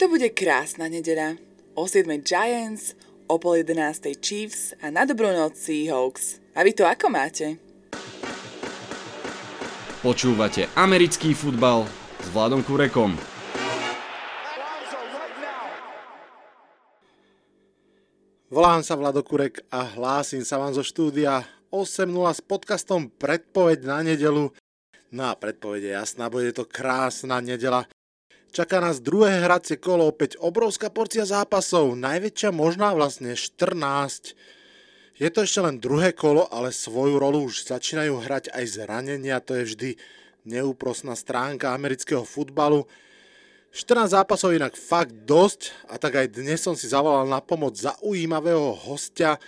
To bude krásna nedeľa. O 7 Giants, o pol 11 Chiefs a na dobrú noc Seahawks. A vy to ako máte? Počúvate americký futbal s Vladom Kurekom. Volám sa Vlado Kurek a hlásim sa vám zo štúdia 8.0 s podcastom Predpoveď na nedelu. No a predpoveď je jasná, bude to krásna nedela. Čaká nás druhé hracie kolo, opäť obrovská porcia zápasov, najväčšia možná vlastne 14. Je to ešte len druhé kolo, ale svoju rolu už začínajú hrať aj zranenia, to je vždy neúprosná stránka amerického futbalu. 14 zápasov inak fakt dosť a tak aj dnes som si zavolal na pomoc zaujímavého hostia.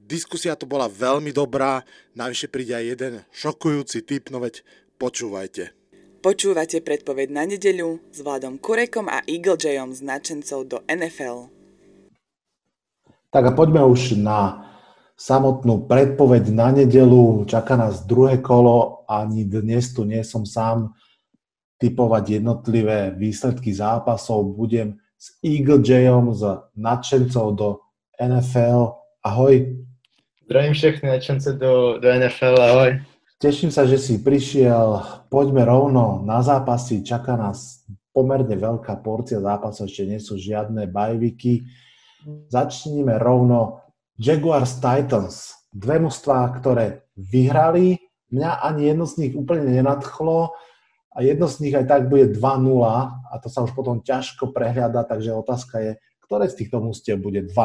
Diskusia to bola veľmi dobrá, navyše príde aj jeden šokujúci tip, no veď počúvajte. Počúvate predpoveď na nedeľu s Vladom Kurekom a Eagle Jayom z načencov do NFL. Tak a poďme už na samotnú predpoveď na nedelu. Čaká nás druhé kolo, ani dnes tu nie som sám typovať jednotlivé výsledky zápasov. Budem s Eagle Jayom z nadšencov do NFL. Ahoj. Zdravím všechny nadšence do, do NFL, ahoj. Teším sa, že si prišiel. Poďme rovno na zápasy. Čaká nás pomerne veľká porcia zápasov, ešte nie sú žiadne bajviky. Začníme rovno Jaguars Titans. Dve mužstvá, ktoré vyhrali. Mňa ani jedno z nich úplne nenadchlo a jedno z nich aj tak bude 2-0 a to sa už potom ťažko prehľada, takže otázka je, ktoré z týchto mužstiev bude 2-0?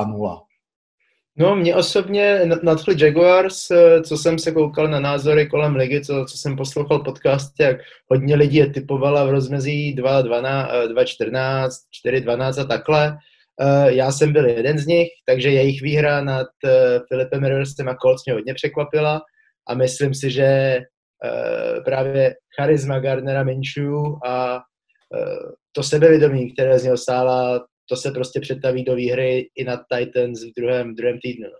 No, mě osobně nadchli Jaguars, eh, co jsem se koukal na názory kolem ligy, co, co jsem poslouchal podcasty, jak hodně lidí je typovala v rozmezí 2.14, 4.12 eh, a takhle. Eh, já jsem byl jeden z nich, takže jejich výhra nad Filipem Riversem a Colts mě hodně překvapila a myslím si, že právě charisma Gardnera Minshew a to sebevědomí, které z něho stála, to se prostě přetaví do výhry i na Titans v druhém, v druhém týdnu. No.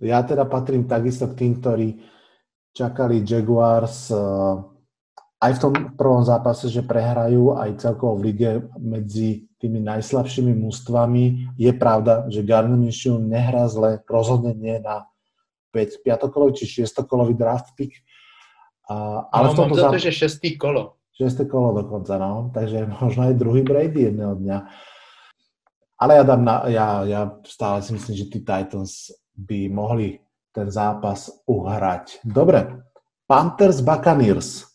Ja teda patrím takisto k tým, ktorí čakali Jaguars uh, aj v tom prvom zápase, že prehrajú aj celkovo v lige medzi tými najslabšími mústvami. Je pravda, že Gardner Minshew nehrá zle, rozhodne nie na 5, 5 kolový či 6 kolový draft pick. A, ale no, v tomto mám za to, že 6 kolo. 6 kolo dokonca, no. Takže možno aj druhý Brady jedného dňa. Ale ja, dám na, ja, ja stále si myslím, že tí Titans by mohli ten zápas uhrať. Dobre, Panthers Buccaneers.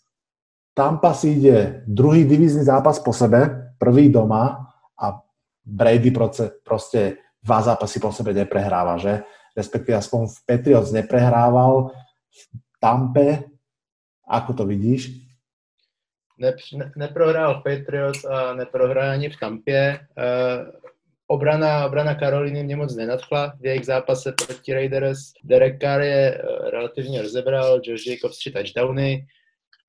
Tampa si ide druhý divízny zápas po sebe, prvý doma a Brady proste, proste dva zápasy po sebe neprehráva, že? Respektíve aspoň v Patriots neprehrával, v Tampe, ako to vidíš? Ne, ne, neprohrál v Patriots a neprohrál ani v Tampě. Uh, obrana, obrana Karoliny mě moc nenadchla v jejich zápase proti Raiders. Derek Carr je uh, relativně rozebral, Josh Jacobs tři touchdowny.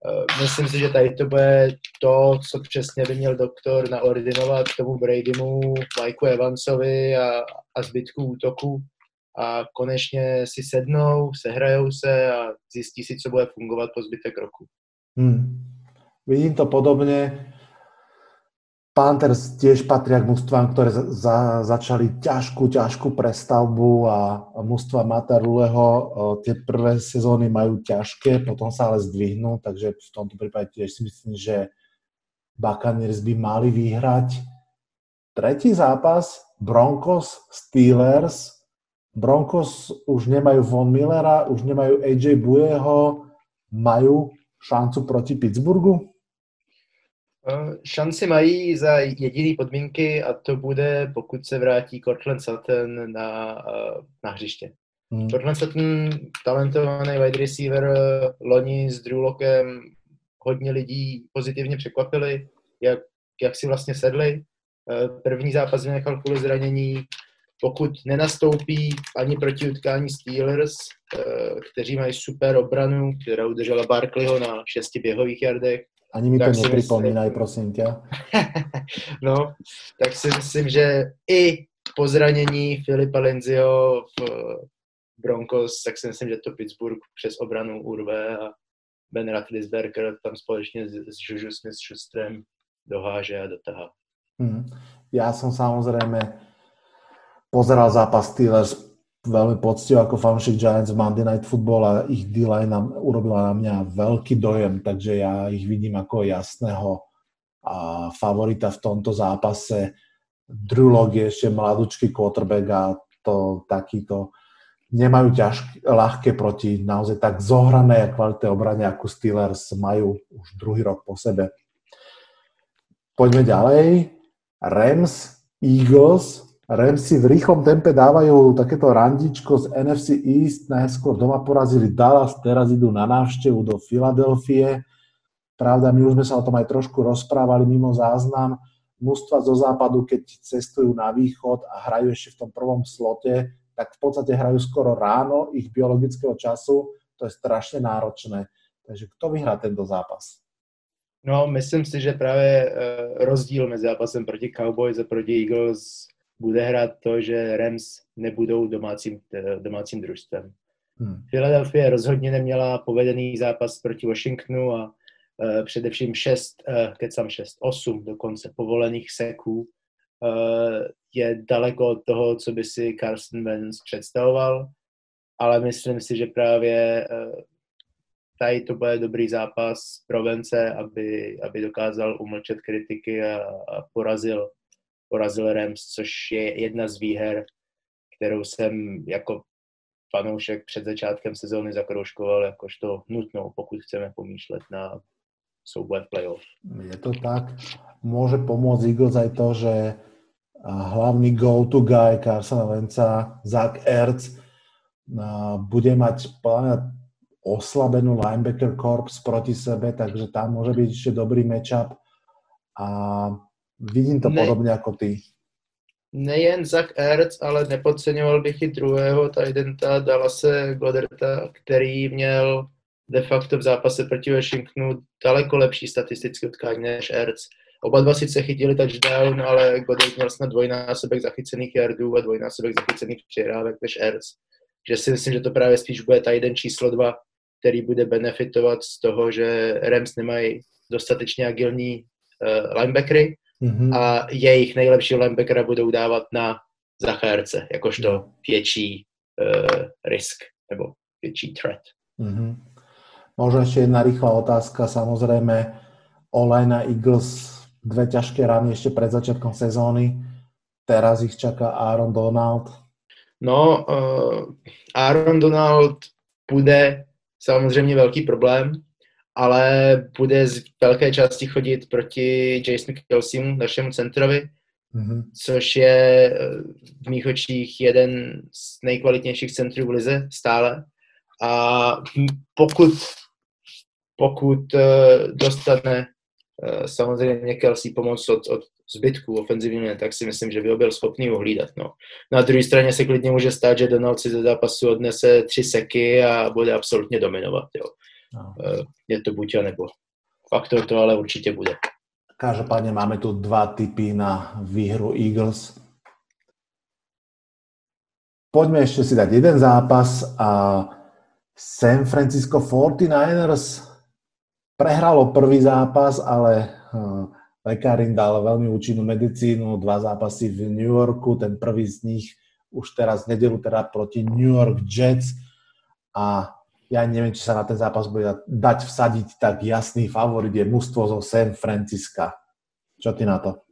Uh, myslím si, že tady to bude to, co přesně by měl doktor naordinovat tomu Bradymu, Mikeu Evansovi a, a zbytku útoku a konečně si sednou, sehrajou se a zjistí si, co bude fungovat po zbytek roku. Hmm. Vidím to podobne. Panthers tiež patria k mústvám, ktoré za, začali ťažkú, ťažkú prestavbu a, mústva Mata Ruleho tie prvé sezóny majú ťažké, potom sa ale zdvihnú, takže v tomto prípade tiež si myslím, že Buccaneers by mali vyhrať. Tretí zápas, Broncos, Steelers. Broncos už nemajú Von Millera, už nemajú AJ Bueho, majú šancu proti Pittsburghu? Eh, šanci mají za jediný podmínky a to bude, pokud se vrátí Cortland Sutton na, eh, na hřiště. Hmm. Cortland Sutton, talentovaný wide receiver, eh, loni s Drew Lockem, hodně lidí pozitivně překvapili, jak, jak si vlastně sedli. První zápas vynechal kvůli zranění, pokud nenastoupí ani proti utkání Steelers, kteří mají super obranu, která udržela Barkleyho na šesti běhových jardech, ani mi tak to nepripomínaj, myslím, prosím ťa. no, tak si myslím, že i po zranění Filipa Lenzio v Broncos, tak si myslím, že to Pittsburgh přes obranu urve a Ben Ratlisberger tam společně s Juju Smith-Schustrem doháže a dotahá. Hmm. Ja som samozrejme pozeral zápas Steelers veľmi poctivo ako fanšik Giants v Monday Night Football a ich D-line urobila na mňa veľký dojem, takže ja ich vidím ako jasného a favorita v tomto zápase. Drew Lock je ešte mladúčky quarterback a to takýto nemajú ťažké, ľahké proti naozaj tak zohrané a kvalitné obrane ako Steelers majú už druhý rok po sebe. Poďme ďalej. Rams, Eagles. Ramsy v rýchlom tempe dávajú takéto randičko z NFC East. Najskôr doma porazili Dallas, teraz idú na návštevu do Filadelfie. Pravda, my už sme sa o tom aj trošku rozprávali mimo záznam. Mústva zo západu, keď cestujú na východ a hrajú ešte v tom prvom slote, tak v podstate hrajú skoro ráno ich biologického času. To je strašne náročné. Takže kto vyhrá tento zápas? No, myslím si, že právě uh, rozdíl mezi zápasem proti Cowboys a proti Eagles bude hrát to, že Rams nebudou domácím, uh, domácím družstvem. Hmm. Philadelphia rozhodně neměla povedený zápas proti Washingtonu a uh, především 6, uh, kecam 6, 8 dokonce povolených seků uh, je daleko od toho, co by si Carson Wentz představoval, ale myslím si, že právě uh, tady to bude dobrý zápas pro Vence, aby, aby dokázal umlčet kritiky a, a porazil, porazil Rams, což je jedna z výher, kterou jsem jako fanoušek před začátkem sezóny zakroužkoval jakožto nutnou, pokud chceme pomýšlet na souboj playoff. Je to tak. Môže pomôcť Eagles aj to, že hlavný go-to guy Carsona Venca, Zach Ertz, bude mať oslabenú linebacker corps proti sebe, takže tam môže byť ešte dobrý matchup a vidím to ne, podobne ako ty. Nejen Zach Ertz, ale nepodceňoval bych i druhého Tidenta Dallase Goderta, který měl de facto v zápase proti Washingtonu daleko lepší statistické utkání než Ertz. Oba dva sice chytili touchdown, ale Goddard měl snad dvojnásobek zachycených yardů a dvojnásobek zachycených přihrávek než Ertz. Že si myslím, že to právě spíš bude Titan číslo dva, který bude benefitovat z toho, že Rams nemají dostatečně agilní uh, linebackery mm-hmm. a jejich nejlepší linebackera budou dávat na Zacharce, jakožto mm. větší uh, risk nebo větší threat. Mm-hmm. Možno ešte jedna rýchla otázka, samozrejme, Olena Eagles dve ťažké rany ešte pred začiatkom sezóny, teraz ich čaká Aaron Donald. No, uh, Aaron Donald bude samozřejmě velký problém, ale bude z velké části chodit proti Jasonu Kelseymu, našemu centrovi, mm-hmm. což je eh, v mých očích jeden z nejkvalitnějších centrů v lize stále. A pokud, pokud eh, dostane eh, samozřejmě Kelsey pomoc od, od zbytku ofenzivní, tak si myslím, že by ho byl schopný uhlídat. No. Na druhé straně se klidně může stát, že Donald si ze zápasu odnese tři seky a bude absolutně dominovat. Jo. No. Eh, je to buď a nebo. Faktor to ale určitě bude. Každopádně máme tu dva typy na výhru Eagles. Poďme ešte si dať jeden zápas a San Francisco 49ers prehralo prvý zápas, ale eh, lekár im dal veľmi účinnú medicínu, dva zápasy v New Yorku, ten prvý z nich už teraz v nedelu teda proti New York Jets a ja neviem, či sa na ten zápas bude dať vsadiť tak jasný favorit je mužstvo zo San Francisca. Čo ty na to?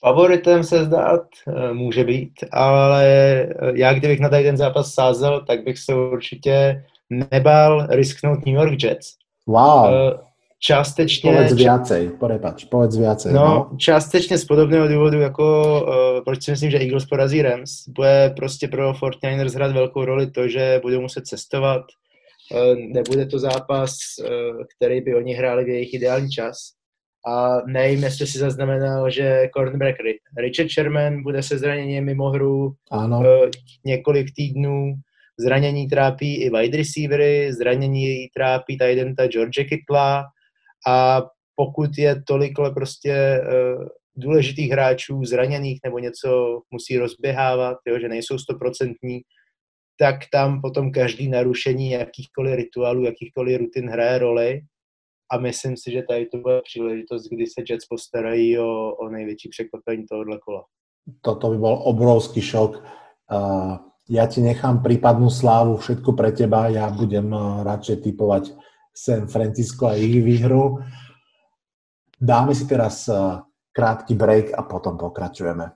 Favoritem se zdát eh, může být, ale eh, já kdybych na tady ten zápas sázel, tak bych se určitě nebál risknout New York Jets. Wow. Uh, částečně... Povedz viacej, porepač, povedz viacej. No, no, částečně z podobného důvodu, jako uh, proč si myslím, že Eagles porazí Rams, bude prostě pro 49ers hrát velkou roli to, že budou muset cestovat, uh, nebude to zápas, uh, který by oni hráli v jejich ideální čas. A nevím, jestli si zaznamenal, že cornerback Richard Sherman bude se zraněním mimo hru ano. Uh, několik týdnů. Zranění trápí i wide receivery, zranění trápí ta George Kittla, a pokud je tolik prostě uh, důležitých hráčů zraněných nebo něco musí rozběhávat, jo, že nejsou stoprocentní, tak tam potom každý narušení jakýchkoliv rituálů, jakýchkoliv rutin hraje roli a myslím si, že tady to bude příležitost, kdy se Jets postarají o, o největší překvapení tohohle kola. Toto by bol obrovský šok. Uh, ja ti nechám prípadnú slávu, všetko pre teba. Ja budem uh, radšej typovať San Francisco a ich výhru. Dáme si teraz uh, krátky break a potom pokračujeme.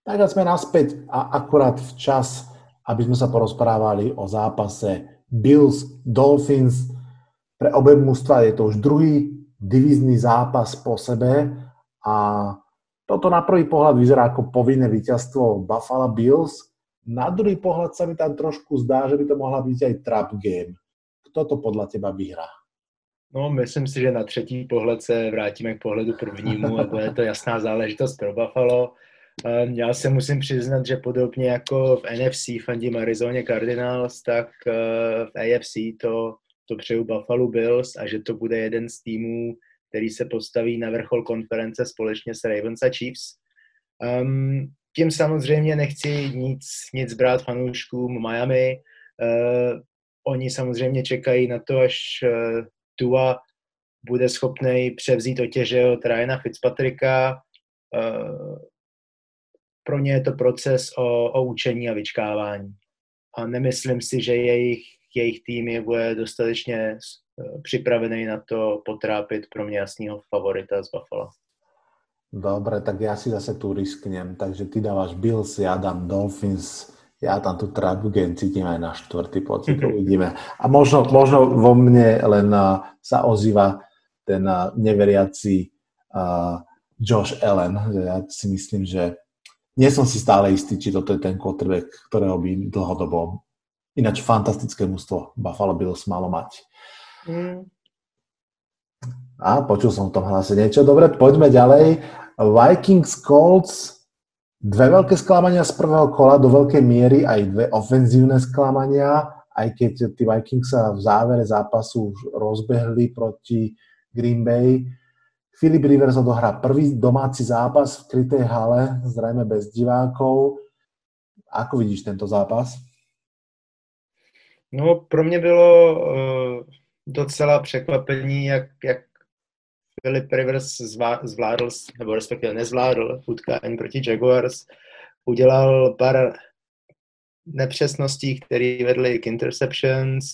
Tak a sme naspäť a akurát včas, aby sme sa porozprávali o zápase Bills Dolphins. Pre obe mústva je to už druhý divízny zápas po sebe a toto na prvý pohľad vyzerá ako povinné víťazstvo Buffalo Bills. Na druhý pohľad sa mi tam trošku zdá, že by to mohla byť aj trap game. Kto to podľa teba vyhrá? No, myslím si, že na třetí pohled se vrátíme k pohledu prvnímu a bude to jasná záležitost pro Buffalo. Ehm, já se musím přiznat, že podobně jako v NFC fandím Arizona Cardinals, tak eh, v AFC to to přeju Buffalo Bills a že to bude jeden z týmů, který se postaví na vrchol konference společně s Ravens a Chiefs. Um, tím samozřejmě nechci nic, nic brát fanouškům Miami. Uh, oni samozřejmě čekají na to, až uh, Tua bude schopný převzít otěže od Ryana Fitzpatricka. Uh, pro ně je to proces o, o učení a vyčkávání. A nemyslím si, že jejich jejich tým je bude dostatečně připravený na to potrápit pro mě jasného favorita z Buffalo. Dobre, tak ja si zase tu risknem. Takže ty dávaš Bills, ja dám Dolphins, ja tam tu trap game cítim aj na štvrtý pocit, uvidíme. A možno, možno vo mne len uh, sa ozýva ten uh, neveriaci uh, Josh Allen, ja si myslím, že nie som si stále istý, či toto je ten quarterback, ktorého by dlhodobo Ináč fantastické mústvo Buffalo Bills malo mať. Mm. A počul som v tom hlase niečo. Dobre, poďme ďalej. Vikings Colts, dve veľké sklamania z prvého kola, do veľkej miery aj dve ofenzívne sklamania, aj keď tí Vikings sa v závere zápasu už rozbehli proti Green Bay. Philip Rivers odohrá prvý domáci zápas v krytej hale, zrejme bez divákov. Ako vidíš tento zápas? No, pro mě bylo uh, docela překvapení, jak, jak Philip Rivers zvládl, nebo respektive nezvládl utkání proti Jaguars. Udělal pár nepřesností, které vedly k interceptions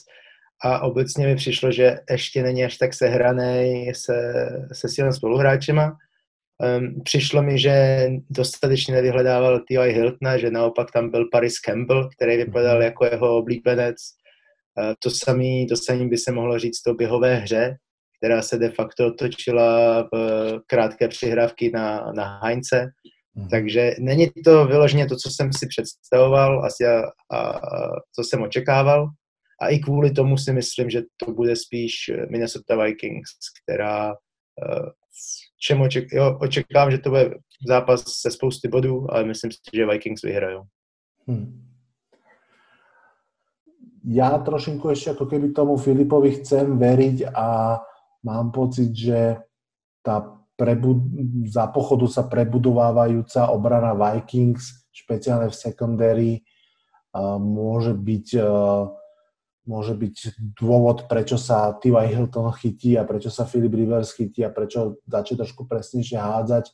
a obecně mi přišlo, že ještě není až tak sehraný se, se svými spoluhráčema. Um, přišlo mi, že dostatečně nevyhledával T.Y. Hiltona, že naopak tam byl Paris Campbell, který vypadal mhm. jako jeho oblíbenec to samé to samý by se mohlo říct o běhové hře, která se de facto točila v krátké přihrávky na, na Heinze. Hmm. Takže není to vyloženě to, co jsem si představoval asi a, a, a co jsem očekával. A i kvůli tomu si myslím, že to bude spíš Minnesota Vikings, která čem oček, jo, očekávám, že to bude zápas se spousty bodů, ale myslím si, že Vikings vyhrajou. Hmm ja trošinku ešte ako keby tomu Filipovi chcem veriť a mám pocit, že tá prebud- za pochodu sa prebudovávajúca obrana Vikings, špeciálne v secondary, môže byť môže byť dôvod, prečo sa T.Y. Hilton chytí a prečo sa Philip Rivers chytí a prečo začne trošku presnejšie hádzať.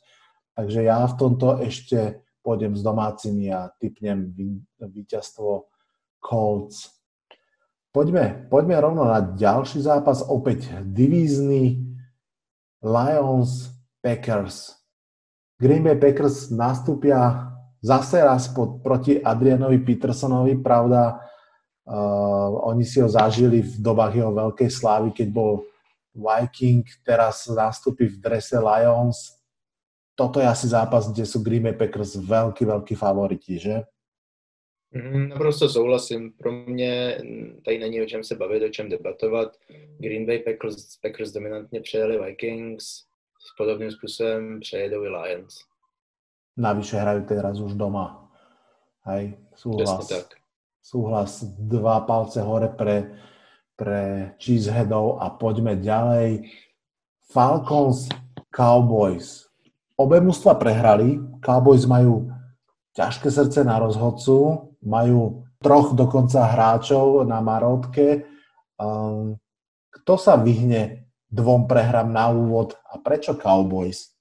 Takže ja v tomto ešte pôjdem s domácimi a typnem víťazstvo Colts Poďme, poďme rovno na ďalší zápas, opäť divízny Lions Packers. Green Bay Packers nastúpia zase raz pod, proti Adrianovi Petersonovi, pravda, uh, oni si ho zažili v dobách jeho veľkej slávy, keď bol Viking, teraz nastúpi v drese Lions. Toto je asi zápas, kde sú Green Bay Packers veľký, veľký favoriti, že? Mhm, naprosto souhlasím. Pro mě tady není o čem se bavit, o čem debatovat. Green Bay Packers, Packers dominantně přejeli Vikings, s podobným způsobem přejedou i Lions. Navyše hrajú teraz už doma. Hej, súhlas. tak. Súhlas, dva palce hore pre, pre Cheeseheadov a poďme ďalej. Falcons, Cowboys. Obe mužstva prehrali, Cowboys majú ťažké srdce na rozhodcu, majú troch dokonca hráčov na Marotke. Um, kto sa vyhne dvom prehrám na úvod a prečo Cowboys?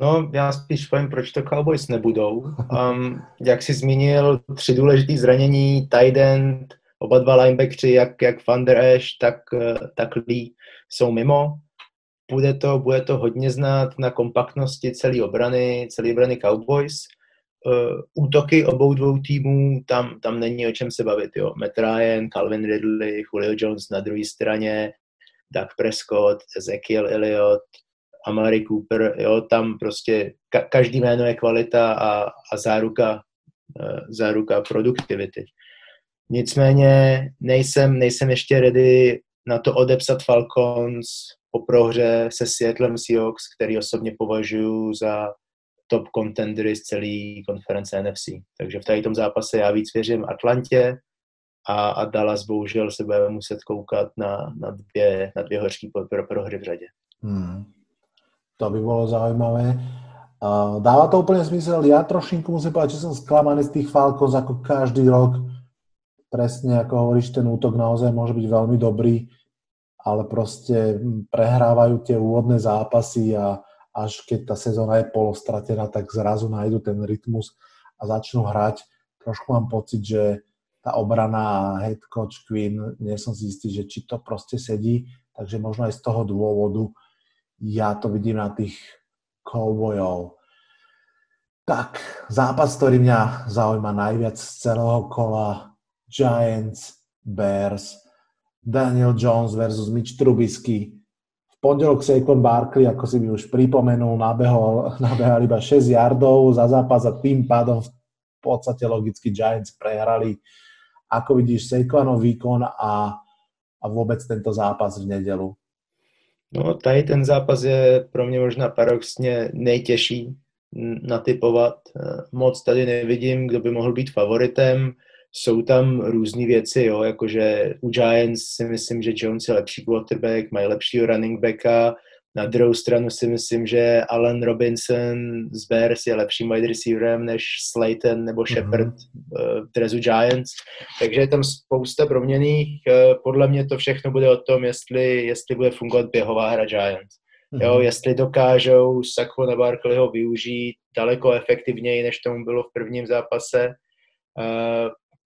No, já spíš povím, proč to Cowboys nebudou. Um, jak jsi zmínil, tři důležitý zranění, tight end, oba dva linebackři, jak, jak Van der Esch, tak, tak Lee, jsou mimo. Bude to, bude to hodně znát na kompaktnosti celé obrany, celé obrany Cowboys. Uh, útoky obou dvou týmů, tam, tam není o čem se bavit. Jo. Matt Ryan, Calvin Ridley, Julio Jones na druhé straně, Doug Prescott, Ezekiel Elliott, Amari Cooper, jo, tam prostě ka- každý jméno je kvalita a, a záruka, uh, záruka produktivity. Nicméně nejsem, nejsem ještě ready na to odepsat Falcons po prohře se Seattlem Seahawks, který osobně považuji za top contendery z celé konference NFC. Takže v tady tom zápase já víc věřím Atlantě a, a Dallas bohužel se budeme muset koukat na, na, dvě, na dvě horší pro, v řadě. Hmm. To by bolo zaujímavé. Uh, dáva to úplne zmysel. Ja trošinku musím povedať, že som sklamaný z tých Falcons ako každý rok. Presne ako hovoríš, ten útok naozaj môže byť veľmi dobrý, ale proste prehrávajú tie úvodné zápasy a až keď tá sezóna je polostratená, tak zrazu nájdu ten rytmus a začnú hrať. Trošku mám pocit, že tá obrana head coach Quinn, nie som si istý, že či to proste sedí, takže možno aj z toho dôvodu ja to vidím na tých cowboyov. Tak, zápas, ktorý mňa zaujíma najviac z celého kola, Giants, Bears, Daniel Jones versus Mitch Trubisky. Pondelok Saquon Barkley, ako si mi už pripomenul, nabehol, nabehal iba 6 yardov za zápas a tým pádom v podstate logicky Giants prehrali. Ako vidíš Saquonov výkon a, a vôbec tento zápas v nedelu? No, tady ten zápas je pro mě možná paradoxně nejtěžší natypovat. Moc tady nevidím, kdo by mohl být favoritem. Jsou tam různé věci, jo, jakože u Giants si myslím, že Jones je lepší quarterback, mají lepšího running backa, na druhou stranu si myslím, že Allen Robinson z Bears je lepším wide receiverem než Slayton nebo mhm. Shepard mm-hmm. v Drezu Giants. Takže je tam spousta proměných. Eh, podle mě to všechno bude o tom, jestli, jestli bude fungovat běhová hra Giants. Mm-hmm. Jo, jestli dokážou Saquona Barkleyho využít daleko efektivněji, než tomu bylo v prvním zápase.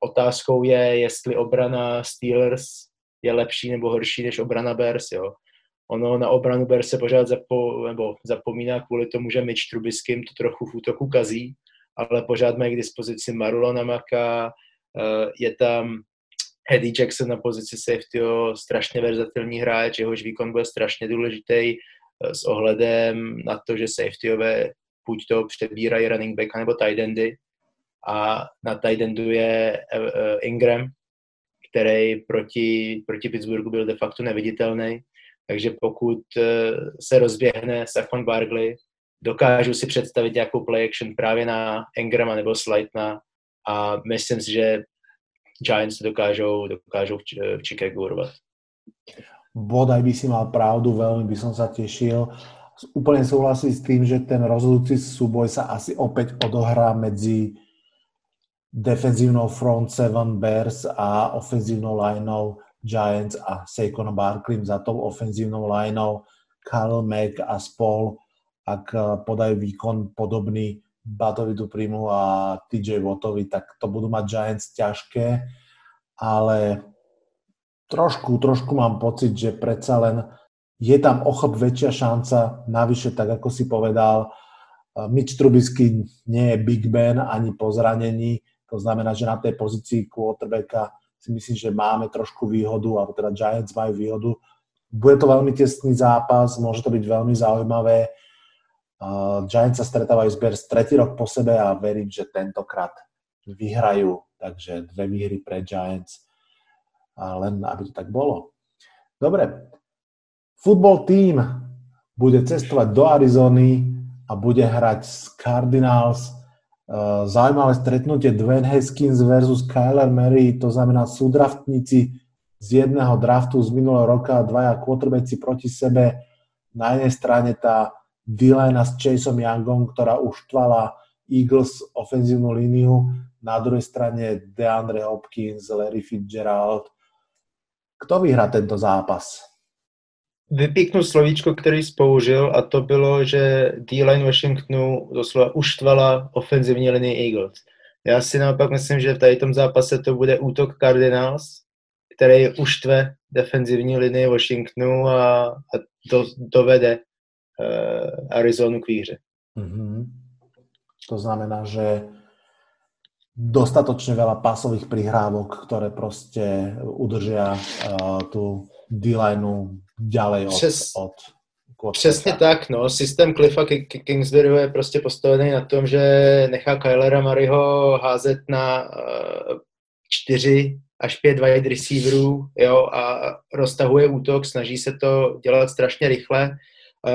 Otázkou je, jestli obrana Steelers je lepší nebo horší než obrana Bears. Jo ono na obranu Ber se pořád zapo, nebo zapomíná kvůli tomu, že Mitch Trubiským to trochu v útoku kazí, ale pořád mají k dispozici Marula Maka, eh, je tam Eddie Jackson na pozici safetyho, strašně verzatilní hráč, jehož výkon bude strašně důležitý eh, s ohledem na to, že safetyové buď to přebírají running back nebo tight endy a na tight je eh, Ingram, který proti, proti Pittsburghu byl de facto neviditelný takže pokud eh, se rozběhne Saquon Barkley, dokážu si představit nějakou play action právě na Engrama nebo Slightna a myslím si, že Giants dokážou, dokážou v, Chicago urvat. Bodaj by si mal pravdu, veľmi by som sa tešil. Úplne súhlasím s tým, že ten rozhodujúci súboj sa asi opäť odohrá medzi defenzívnou front seven Bears a ofenzívnou lineou Giants a Saquon Barkley za tou ofenzívnou lineou, Karl Mack a spol, ak eh, podajú výkon podobný Batovi Duprimu a TJ Wattovi, tak to budú mať Giants ťažké, ale trošku, trošku mám pocit, že predsa len je tam ochop väčšia šanca, navyše, tak ako si povedal, eh, Mitch Trubisky nie je Big Ben ani po zranení, to znamená, že na tej pozícii quarterbacka si myslím, že máme trošku výhodu, alebo teda Giants majú výhodu. Bude to veľmi tesný zápas, môže to byť veľmi zaujímavé. Uh, Giants sa stretávajú s Bears tretí rok po sebe a verím, že tentokrát vyhrajú. Takže dve výhry pre Giants. A len aby to tak bolo. Dobre. Football team bude cestovať do Arizony a bude hrať s Cardinals zaujímavé stretnutie Dwayne Haskins versus Kyler Murray, to znamená súdraftníci z jedného draftu z minulého roka, dvaja quarterbacki proti sebe. Na jednej strane tá d s Chaseom Youngom, ktorá už tvala Eagles ofenzívnu líniu, na druhej strane DeAndre Hopkins, Larry Fitzgerald. Kto vyhrá tento zápas? Vypíknu slovíčko, který jsi použil a to bylo, že D-line Washingtonu doslova uštvala ofenzivní linii Eagles. Já si naopak myslím, že v tady tom zápase to bude útok Cardinals, který uštve defenzivní linii Washingtonu a, a do, dovede uh, Arizonu k výhře. Mm-hmm. To znamená, že dostatočne veľa pásových prihrávok, ktoré proste udržia uh, tú D-lineu ďalej od, Přes, od Přesně tak, no. Systém Cliffa Kingsbury je prostě postavený na tom, že nechá Kylera Maryho házet na uh, čtyři až pět wide receiverů jo, a roztahuje útok, snaží se to dělat strašně rychle.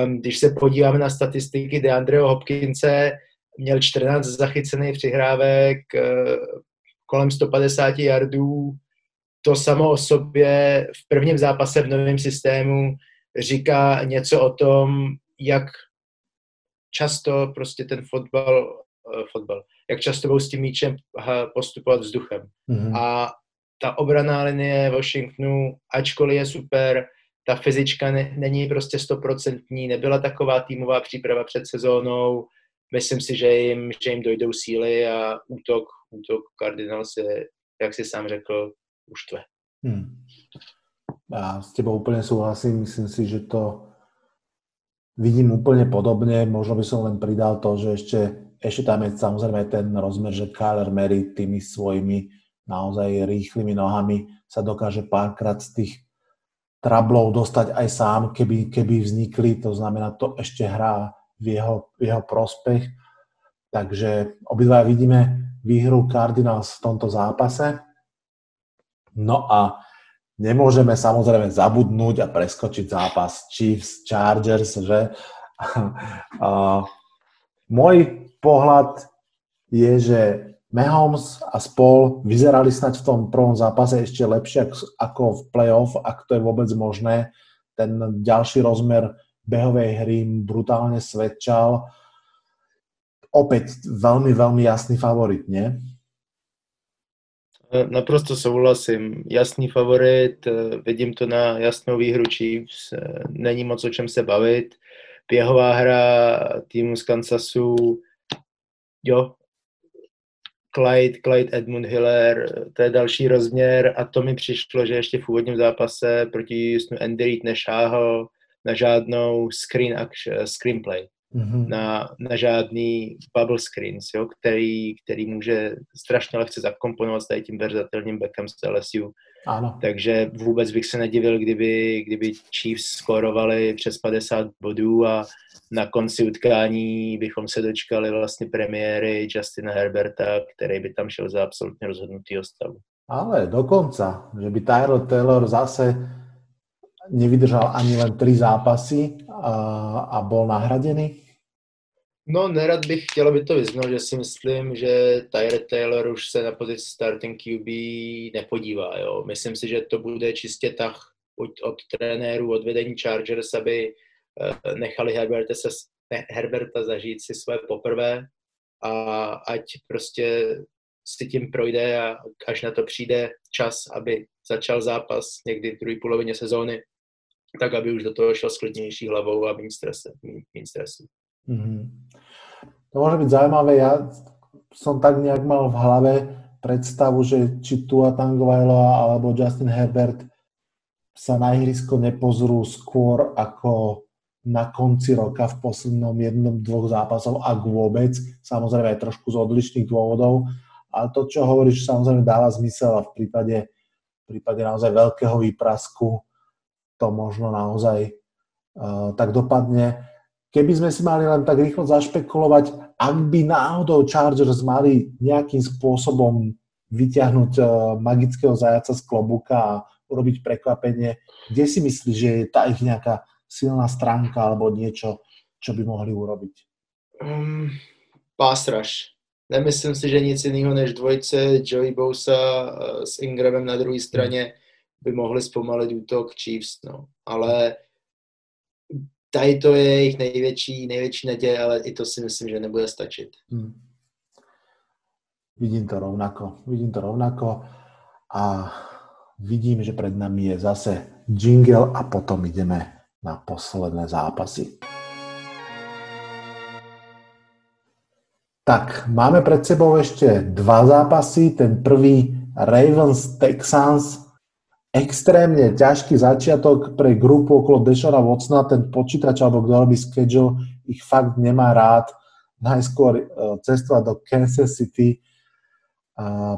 Um, když se podíváme na statistiky DeAndreho Hopkinse, měl 14 zachycených přihrávek, uh, kolem 150 yardů. To samo o sobě v prvním zápase v novém systému říká něco o tom, jak často prostě ten fotbal, uh, fotbal jak často budou s tím míčem postupovat vzduchem. Mm-hmm. A ta obraná linie Washingtonu, ačkoliv je super, ta fyzička ne, není prostě stoprocentní, nebyla taková týmová příprava před sezónou, myslím si, že jim, že jim dojdou síly a útok, útok Cardinals je, jak si sám řekl, uštve. Hmm. A s tebou úplne súhlasím, myslím si, že to vidím úplne podobne, možno by som len pridal to, že ešte, ešte tam je samozrejme ten rozmer, že Kyler Mary tými svojimi naozaj rýchlymi nohami sa dokáže párkrát z tých trablov dostať aj sám, keby, keby vznikli, to znamená, to ešte hrá v jeho, v jeho prospech. Takže obidva vidíme výhru Cardinals v tomto zápase. No a nemôžeme samozrejme zabudnúť a preskočiť zápas Chiefs-Chargers, že? A, môj pohľad je, že Mahomes a spol vyzerali snať v tom prvom zápase ešte lepšie ako v playoff, ak to je vôbec možné. Ten ďalší rozmer behovej hry brutálne svedčal. Opäť veľmi, veľmi jasný favorit, nie? E, naprosto souhlasím. Jasný favorit, e, vidím to na jasnou výhru Chiefs, e, není moc o čem se bavit. Běhová hra týmu z Kansasu, jo, Clyde, Clyde Edmund Hiller, to je další rozměr a to mi přišlo, že ještě v úvodním zápase proti Justinu Andy Reid nešáhl na žádnou screen action, screenplay, mm-hmm. na, na žádný bubble screens, jo, který, který může strašně lehce zakomponovat s tím verzatelným backem z LSU. Ano. Takže vůbec bych se nedivil, kdyby, kdyby Chiefs skorovali přes 50 bodů a na konci utkání bychom se dočkali vlastně premiéry Justina Herberta, který by tam šel za absolutně rozhodnutý stavu. Ale dokonca, že by Tyler Taylor zase nevydržal ani len tri zápasy a, a bol nahradený? No, nerad bych chtěl, aby to vyznal, že si myslím, že Tyler Taylor už se na pozici starting QB nepodívá. Jo. Myslím si, že to bude čistě tah od, od trenérů, od vedení Chargers, aby Eh, nechali Herberta, se, Herberta zažít si své poprvé a ať prostě si tím projde a až na to přijde čas, aby začal zápas někdy v druhé polovině sezóny, tak aby už do toho šel s klidnější hlavou a méně stresu. Mm-hmm. To môže byť zaujímavé. Ja som tak nejak mal v hlave predstavu, že či Tua Tangovailoa alebo Justin Herbert sa na ihrisko nepozrú skôr ako na konci roka v poslednom jednom, dvoch zápasov, ak vôbec, samozrejme aj trošku z odlišných dôvodov, ale to, čo hovoríš, samozrejme dáva zmysel a v prípade, v prípade naozaj veľkého výprasku to možno naozaj uh, tak dopadne. Keby sme si mali len tak rýchlo zašpekulovať, ak by náhodou Chargers mali nejakým spôsobom vyťahnuť uh, magického zajaca z klobuka a urobiť prekvapenie, kde si myslíš, že je tá ich nejaká silná stránka alebo niečo, čo by mohli urobiť? Um, rush. Nemyslím si, že nic jiného než dvojce Joey Bosa eh, s Ingramem na druhé straně by mohli zpomalit útok Chiefs, no. Ale tady to je jejich největší, největší naděje, ale i to si myslím, že nebude stačit. Hmm. Vidím to rovnako. Vidím to rovnako a vidím, že pred nami je zase jingle a potom ideme na posledné zápasy. Tak, máme pred sebou ešte dva zápasy. Ten prvý Ravens Texans. Extrémne ťažký začiatok pre grupu okolo Dešona Watsona. Ten počítač alebo kto robí schedule ich fakt nemá rád. Najskôr e, cestovať do Kansas City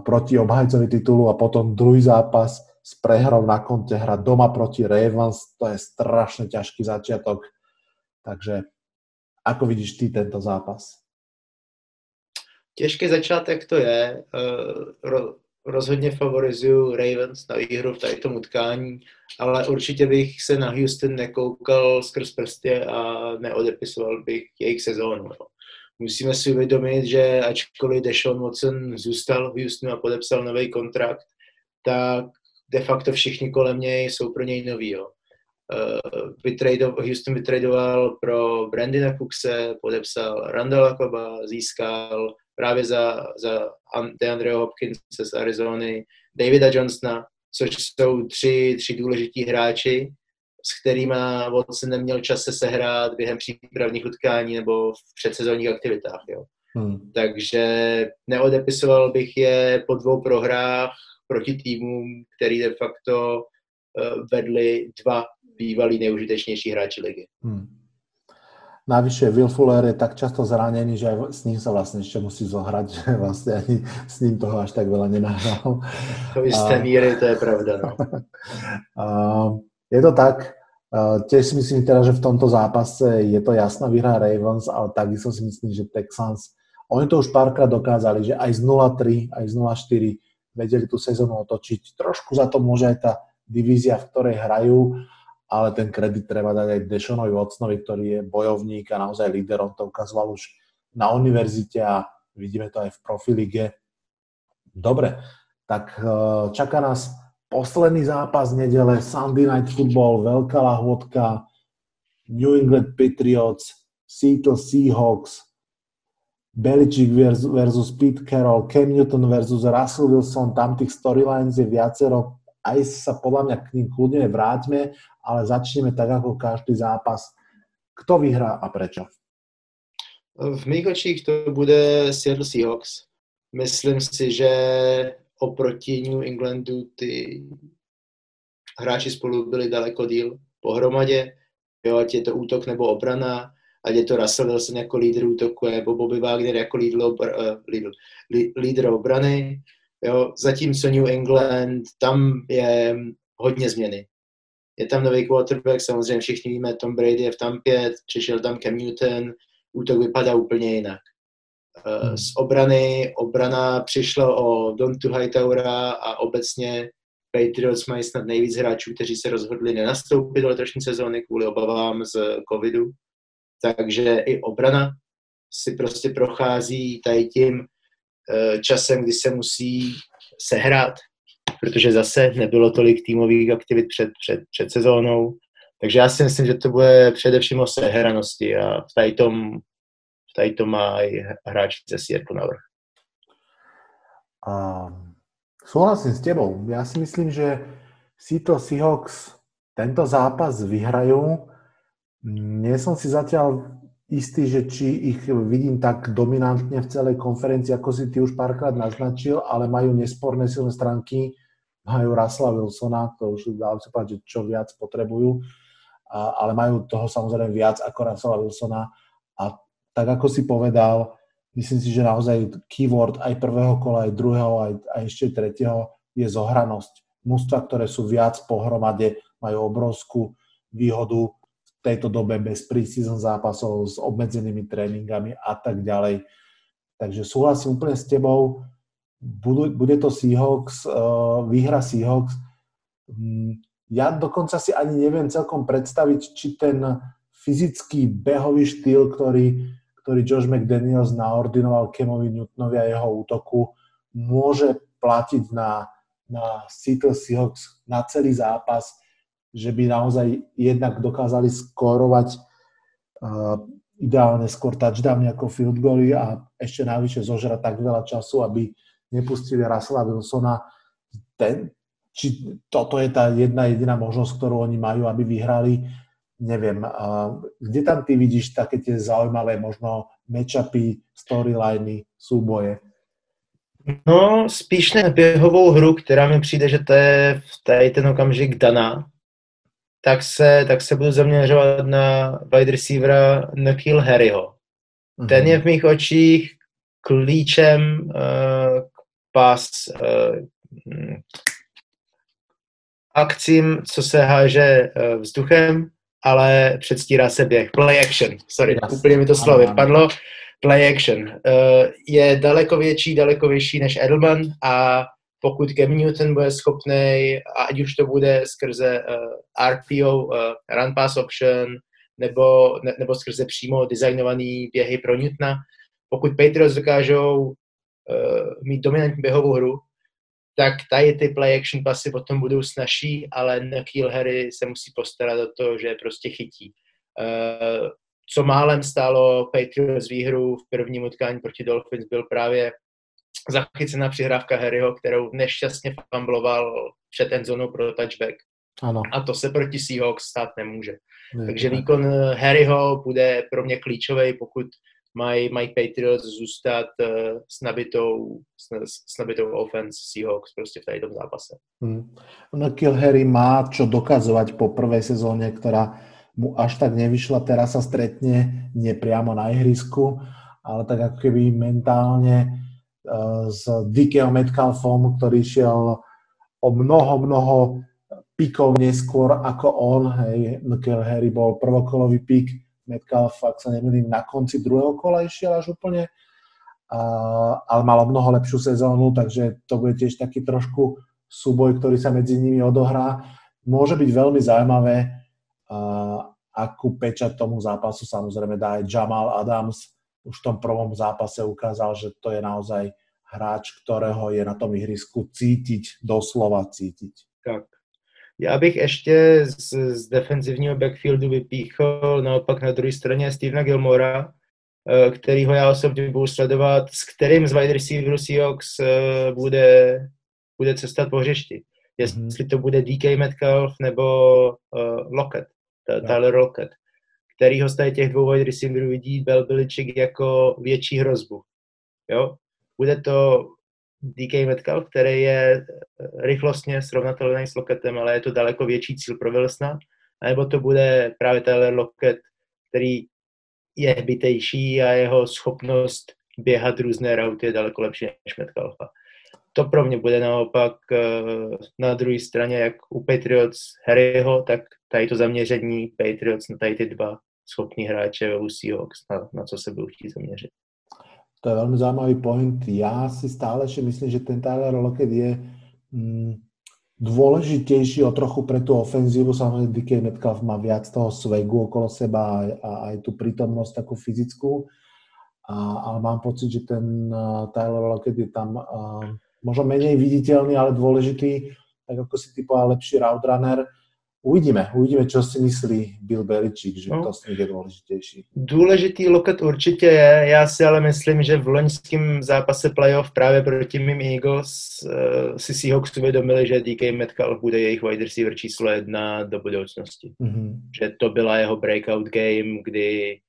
proti obhajcovi titulu a potom druhý zápas s prehrou na konte hrať doma proti Ravens. To je strašne ťažký začiatok. Takže ako vidíš ty tento zápas? Těžký začátek to je. Eh, rozhodně favorizuju Ravens na výhru v tady tom utkání, ale určitě bych se na Houston nekoukal skrz prsty a neodepisoval bych jejich sezónu. Musíme si uvědomit, že ačkoliv Deshaun Watson zůstal v Houstonu a podepsal nový kontrakt, tak de facto všichni kolem něj jsou pro něj noví. Jo. Uh, Houston vytradoval pro Brandina Cookse, podepsal Randall Coba, získal právě za, za DeAndre Hopkins z Arizony, Davida Johnsona, což jsou tři, tři důležití hráči, s kterými Watson neměl čas se sehrát během přípravných utkání nebo v předsezónních aktivitách. Jo. Hmm. Takže neodepisoval bych je po dvou prohrách proti týmům, který de facto uh, vedli dva bývalí nejužitečnější hráči ligy. Hmm. Navyše Will Fuller je tak často zranený, že aj s ním sa vlastne ešte musí zohrať, že vlastne ani s ním toho až tak veľa nenahral. To isté míry, to je pravda. No. je to tak. Tiež si myslím teda, že v tomto zápase je to jasná výhra Ravens, ale takisto si myslím, že Texans, oni to už párkrát dokázali, že aj z 0-3, aj z 0-4 vedeli tú sezónu otočiť. Trošku za to môže aj tá divízia, v ktorej hrajú, ale ten kredit treba dať aj Deshonovi Watsonovi, ktorý je bojovník a naozaj líder, on to ukazoval už na univerzite a vidíme to aj v profilige. Dobre, tak e, čaká nás posledný zápas nedele, Sunday Night Football, veľká lahôdka, New England Patriots, Seattle Seahawks, Belichick versus Pete Carroll, Cam Newton versus Russell Wilson, tam tých storylines je viacero, aj sa podľa mňa k ním kľudne vráťme, ale začneme tak ako každý zápas. Kto vyhrá a prečo? V mých to bude Seattle Seahawks. Myslím si, že oproti New Englandu ty hráči spolu byli daleko díl pohromadě, jo, ať je to útok nebo obrana, ať je to Russell Wilson jako lídr útoku, nebo Bobby Wagner jako lídr, obr, uh, lídr, lídr obrany, Jo, zatímco New England, tam je hodně změny. Je tam nový quarterback, samozřejmě všichni víme, Tom Brady je v Tampě, přišel tam Cam Newton, útok vypadá úplně jinak. Eh, hmm. Z obrany, obrana přišla o Dontu Hightowera a obecně Patriots mají snad nejvíc hráčů, kteří se rozhodli nenastoupit do letošní sezóny kvůli obavám z covidu. Takže i obrana si prostě prochází tady tím časem, kdy se musí sehrát, protože zase nebylo tolik týmových aktivit před, před, před sezónou. Takže já si myslím, že to bude především o sehranosti a v tady v tady má i hráč ze Seattle navrh. Um, súhlasím s tebou. Ja si myslím, že Seattle Seahawks tento zápas vyhrajú. Nie som si zatiaľ istý, že či ich vidím tak dominantne v celej konferencii, ako si ty už párkrát naznačil, ale majú nesporné silné stránky, majú Russella Wilsona, to už dá sa povedať, čo viac potrebujú, a, ale majú toho samozrejme viac ako Russella Wilsona a tak ako si povedal, myslím si, že naozaj keyword aj prvého kola, aj druhého, aj, aj ešte tretieho je zohranosť. Mústva, ktoré sú viac pohromade, majú obrovskú výhodu tejto dobe bez preseason zápasov s obmedzenými tréningami a tak ďalej. Takže súhlasím úplne s tebou. bude to Seahawks, uh, výhra Seahawks. Mm, ja dokonca si ani neviem celkom predstaviť, či ten fyzický behový štýl, ktorý, ktorý Josh McDaniels naordinoval Kemovi Newtonovi a jeho útoku, môže platiť na, na Seattle Seahawks na celý zápas že by naozaj jednak dokázali skórovať uh, ideálne skôr touchdowny ako field goally a ešte navyše zožrať tak veľa času, aby nepustili Russella Wilsona. Ten, či toto je tá jedna jediná možnosť, ktorú oni majú, aby vyhrali, neviem. Kde tam ty vidíš také tie zaujímavé možno matchupy, storyliny, súboje? No, spíš na běhovou hru, která mi přijde, že to je v tady ten okamžik daná, tak se, tak se budu zaměřovat na wide receivera Nakil Harryho. Ten je v mých očích klíčem uh, k pas uh, akcím, co se háže uh, vzduchem, ale předstírá se běh. Play action, sorry, yes. úplně mi to slovo vypadlo. Play action. Uh, je daleko větší, daleko vyšší než Edelman a pokud Cam Newton bude schopný, ať už to bude skrze uh, RPO, uh, Run Pass Option, nebo, ne, nebo skrze přímo designovaný běhy pro Newtona, pokud Patriots dokážou uh, mít dominantní běhovou hru, tak tady ty play action pasy potom budou snažší, ale Nakil Harry se musí postarat o to, že prostě chytí. Uh, co málem stálo Patriots výhru v prvním utkání proti Dolphins byl právě zachycená přihrávka Harryho, kterou nešťastně fumbloval před endzónou pro touchback. Ano. A to se proti Seahawks stát nemůže. Ne, Takže ne. výkon Harryho bude pro mě klíčový, pokud mají, mají Patriots zůstat uh, s, nabitou, s, s nabitou offense Seahawks prostě v tady tom zápase. Hmm. No, Kill Harry má čo dokazovať po prvej sezóne, ktorá mu až tak nevyšla, teraz sa stretne nepriamo na ihrisku, ale tak ako keby mentálne s Dickyho Metcalfom, ktorý šiel o mnoho, mnoho pikov neskôr ako on. Hej, Kill Harry bol prvokolový pik, Metcalf, ak sa nemýlim, na konci druhého kola išiel až úplne, a, ale malo mnoho lepšiu sezónu, takže to bude tiež taký trošku súboj, ktorý sa medzi nimi odohrá. Môže byť veľmi zaujímavé, a, akú pečať tomu zápasu samozrejme dá aj Jamal Adams. Už v tom prvom zápase ukázal, že to je naozaj hráč, ktorého je na tom ihrisku cítiť, doslova cítiť. Tak. Já bych ještě z, z defenzivního backfieldu vypíchl naopak na druhé straně Stevena Gilmora, eh, kterýho já osobně budu sledovat, s kterým z wide receiveru Seahawks eh, bude, bude cestat po hřišti. Jestli mm-hmm. to bude DK Metcalf nebo uh, Lockett, Tyler Lockett, kterýho z těch dvou wide receiverů vidí Bel Belichick jako větší hrozbu. Jo? Bude to DK Metcalf, který je eh, rychlostně srovnatelný s Loketem, ale je to daleko větší cíl pro Wilsona, nebo to bude právě Tyler Loket, který je hbitejší a jeho schopnost běhat různé rauty je daleko lepší než Metcalfa. To pro mě bude naopak eh, na druhé straně, jak u Patriots Harryho, tak tady to zaměření Patriots na tady ty dva schopní hráče u Seahawks, na, na co se budou chtít zaměřit. To je veľmi zaujímavý point. Ja si stále ešte myslím, že ten Tyler Lockett je mm, dôležitejší o trochu pre tú ofenzívu. Samozrejme, DK Metcalf má viac toho svegu okolo seba a, a aj tú prítomnosť takú fyzickú. A, ale mám pocit, že ten uh, Tyler Lockett je tam uh, možno menej viditeľný, ale dôležitý. Tak ako si typoval lepší route runner Uvidíme, uvidíme, čo si myslí Bill Belichick, že no. to s je dôležitejší. Důležitý loket určitě je, já si ale myslím, že v loňském zápase playoff právě proti mým Eagles uh, si Seahawks uvědomili, že DK Metcalf bude jejich wide receiver číslo jedna do budoucnosti. Mm-hmm. Že to byla jeho breakout game, kdy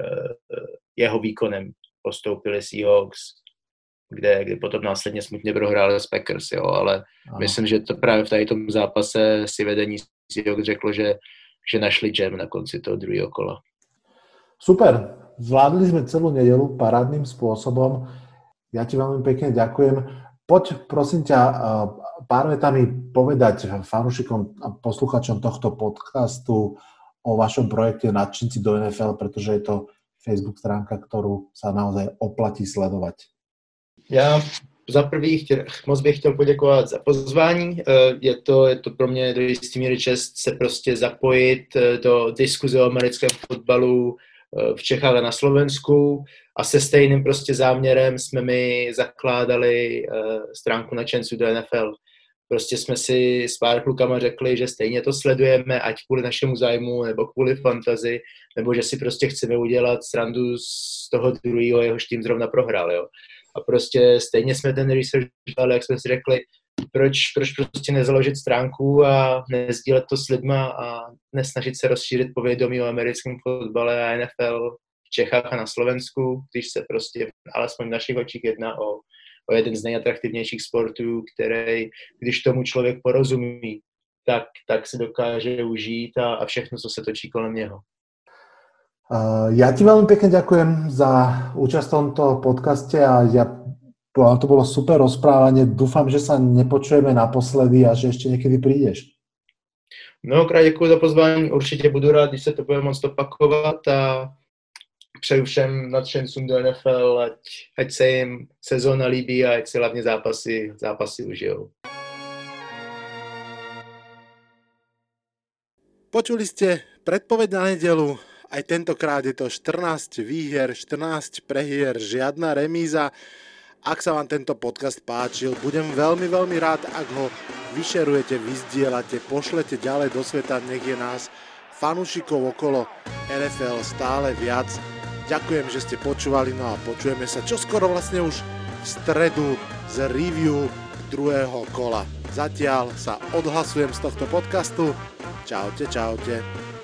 uh, jeho výkonem postoupili Seahawks, kde, kde potom následně smutně prohráli s Packers, jo, ale ano. myslím, že to právě v tady tom zápase si vedení Seahawks řeklo, že, že našli jam na konci toho druhého kola. Super, zvládli sme celú nedelu parádnym spôsobom. Ja ti veľmi pekne ďakujem. Poď, prosím ťa, pár vetami povedať fanúšikom a posluchačom tohto podcastu o vašom projekte Nadšinci do NFL, pretože je to Facebook stránka, ktorú sa naozaj oplatí sledovať. Já za prvý chtěl, moc bych chtěl poděkovat za pozvání. Eh, je to, je to pro mě do jistý míry čest se prostě zapojit eh, do diskuze o americkém fotbalu eh, v Čechách a na Slovensku a se stejným prostě záměrem jsme mi zakládali stránku na Čencu do NFL. Prostě jsme si s pár klukama řekli, že stejně to sledujeme, ať kvůli našemu zájmu, nebo kvůli fantazi, nebo že si prostě chceme udělat srandu z toho druhého, jehož tým zrovna prohrál, jo a prostě stejně jsme ten research dělali, jak jsme si řekli, proč, proč prostě nezaložit stránku a nezdílet to s lidma a nesnažit se rozšířit povědomí o americkém fotbale a NFL v Čechách a na Slovensku, když se prostě alespoň v našich očích jedná o, o jeden z nejatraktivnějších sportů, který, když tomu člověk porozumí, tak, tak si dokáže užít a, a všechno, co se točí kolem něho. Uh, ja ti veľmi pekne ďakujem za účasť v tomto podcaste a ja, to bolo super rozprávanie. Dúfam, že sa nepočujeme naposledy a že ešte niekedy prídeš. Mnohokrát děkuji za pozvání, určitě budu rád, když se to bude moct opakovat a přeju všem nadšencům do NFL, ať, ať se jim sezóna líbí a ať si hlavně zápasy, zápasy užijou. Počuli ste predpoveď na nedelu, aj tentokrát je to 14 výhier, 14 prehier, žiadna remíza. Ak sa vám tento podcast páčil, budem veľmi, veľmi rád, ak ho vyšerujete, vyzdielate, pošlete ďalej do sveta, nech je nás fanúšikov okolo NFL stále viac. Ďakujem, že ste počúvali, no a počujeme sa čoskoro vlastne už v stredu z review druhého kola. Zatiaľ sa odhlasujem z tohto podcastu. Čaute, čaute.